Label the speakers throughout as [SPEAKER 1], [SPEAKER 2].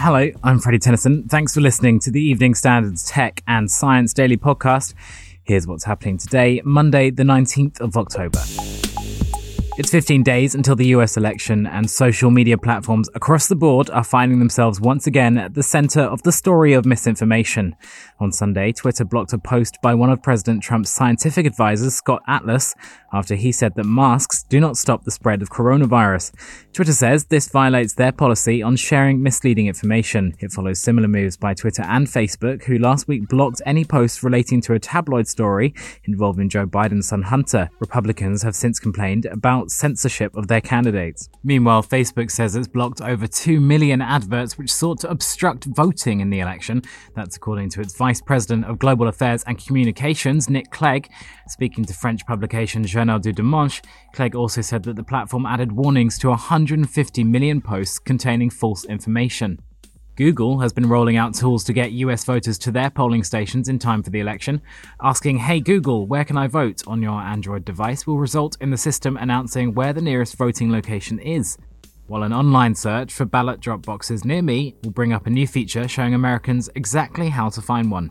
[SPEAKER 1] Hello, I'm Freddie Tennyson. Thanks for listening to the Evening Standards Tech and Science Daily podcast. Here's what's happening today, Monday, the 19th of October. It's 15 days until the US election, and social media platforms across the board are finding themselves once again at the center of the story of misinformation. On Sunday, Twitter blocked a post by one of President Trump's scientific advisors, Scott Atlas, after he said that masks do not stop the spread of coronavirus. Twitter says this violates their policy on sharing misleading information. It follows similar moves by Twitter and Facebook, who last week blocked any posts relating to a tabloid story involving Joe Biden's son Hunter. Republicans have since complained about censorship of their candidates. Meanwhile, Facebook says it's blocked over 2 million adverts which sought to obstruct voting in the election. That's according to its Vice President of Global Affairs and Communications, Nick Clegg. Speaking to French publication Journal du Dimanche, Clegg also said that the platform added warnings to 150 million posts containing false information. Google has been rolling out tools to get US voters to their polling stations in time for the election. Asking, Hey Google, where can I vote on your Android device will result in the system announcing where the nearest voting location is. While an online search for ballot drop boxes near me will bring up a new feature showing Americans exactly how to find one.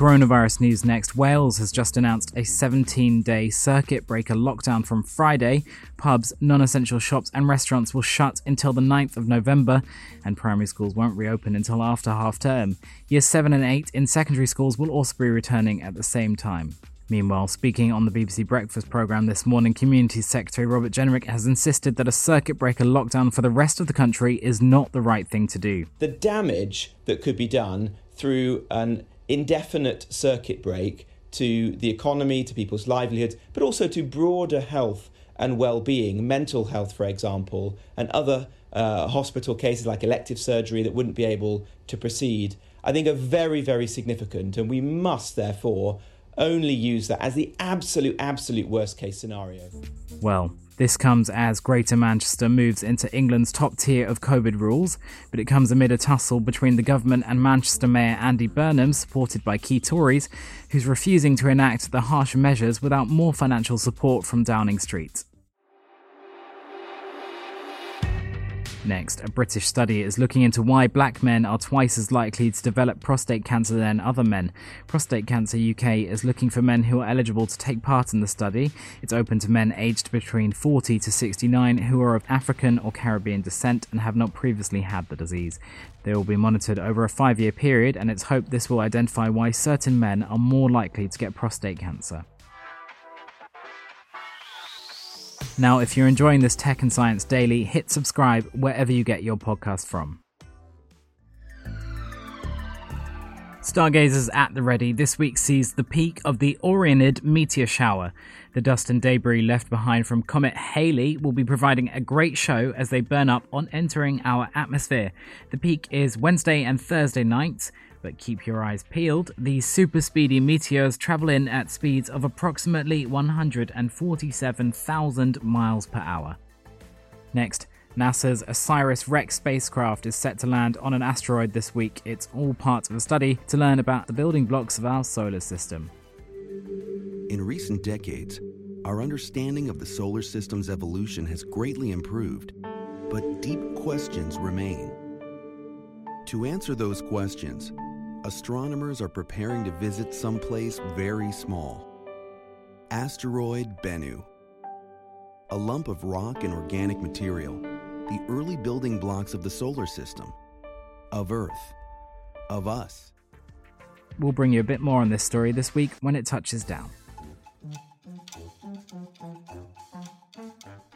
[SPEAKER 1] Coronavirus news next. Wales has just announced a 17 day circuit breaker lockdown from Friday. Pubs, non essential shops, and restaurants will shut until the 9th of November, and primary schools won't reopen until after half term. Years 7 and 8 in secondary schools will also be returning at the same time. Meanwhile, speaking on the BBC Breakfast programme this morning, Community Secretary Robert Jenrick has insisted that a circuit breaker lockdown for the rest of the country is not the right thing to do.
[SPEAKER 2] The damage that could be done through an indefinite circuit break to the economy, to people's livelihoods, but also to broader health and well-being, mental health, for example, and other uh, hospital cases like elective surgery that wouldn't be able to proceed, I think are very, very significant. And we must, therefore, only use that as the absolute, absolute worst case scenario.
[SPEAKER 1] Well, this comes as Greater Manchester moves into England's top tier of COVID rules, but it comes amid a tussle between the government and Manchester Mayor Andy Burnham, supported by key Tories, who's refusing to enact the harsh measures without more financial support from Downing Street. Next, a British study is looking into why black men are twice as likely to develop prostate cancer than other men. Prostate Cancer UK is looking for men who are eligible to take part in the study. It's open to men aged between 40 to 69 who are of African or Caribbean descent and have not previously had the disease. They will be monitored over a five year period, and it's hoped this will identify why certain men are more likely to get prostate cancer. Now, if you're enjoying this Tech and Science Daily, hit subscribe wherever you get your podcast from. Stargazers at the ready, this week sees the peak of the Orionid meteor shower. The dust and debris left behind from Comet Halley will be providing a great show as they burn up on entering our atmosphere. The peak is Wednesday and Thursday nights. But keep your eyes peeled. These super speedy meteors travel in at speeds of approximately 147,000 miles per hour. Next, NASA's OSIRIS REx spacecraft is set to land on an asteroid this week. It's all part of a study to learn about the building blocks of our solar system.
[SPEAKER 3] In recent decades, our understanding of the solar system's evolution has greatly improved, but deep questions remain. To answer those questions, astronomers are preparing to visit someplace very small. Asteroid Bennu. a lump of rock and organic material, the early building blocks of the solar system, of Earth, of us.
[SPEAKER 1] We'll bring you a bit more on this story this week when it touches down.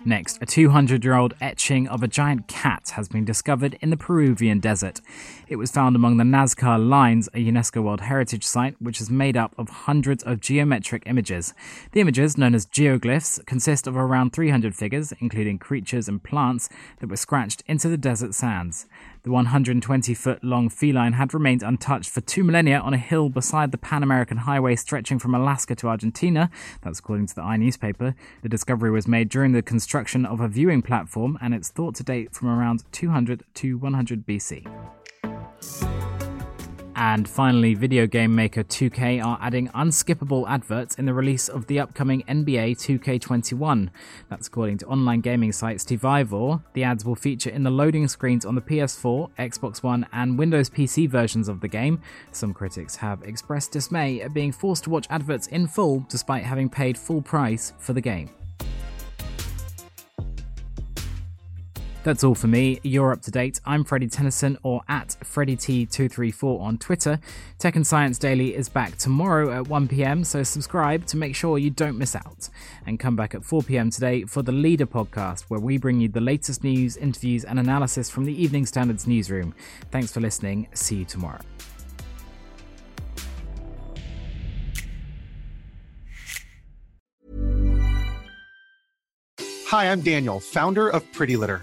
[SPEAKER 1] Next, a 200 year old etching of a giant cat has been discovered in the Peruvian desert. It was found among the Nazca Lines, a UNESCO World Heritage Site, which is made up of hundreds of geometric images. The images, known as geoglyphs, consist of around 300 figures, including creatures and plants, that were scratched into the desert sands. The 120 foot long feline had remained untouched for two millennia on a hill beside the Pan American Highway stretching from Alaska to Argentina. That's according to the i newspaper. The discovery was made during the construction of a viewing platform, and it's thought to date from around 200 to 100 BC. And finally, video game maker 2K are adding unskippable adverts in the release of the upcoming NBA 2K21. That's according to online gaming site Stevivor. The ads will feature in the loading screens on the PS4, Xbox One, and Windows PC versions of the game. Some critics have expressed dismay at being forced to watch adverts in full despite having paid full price for the game. That's all for me. You're up to date. I'm Freddie Tennyson or at FreddieT234 on Twitter. Tech and Science Daily is back tomorrow at 1pm, so subscribe to make sure you don't miss out. And come back at 4pm today for the Leader podcast, where we bring you the latest news, interviews, and analysis from the Evening Standards newsroom. Thanks for listening. See you tomorrow.
[SPEAKER 4] Hi, I'm Daniel, founder of Pretty Litter.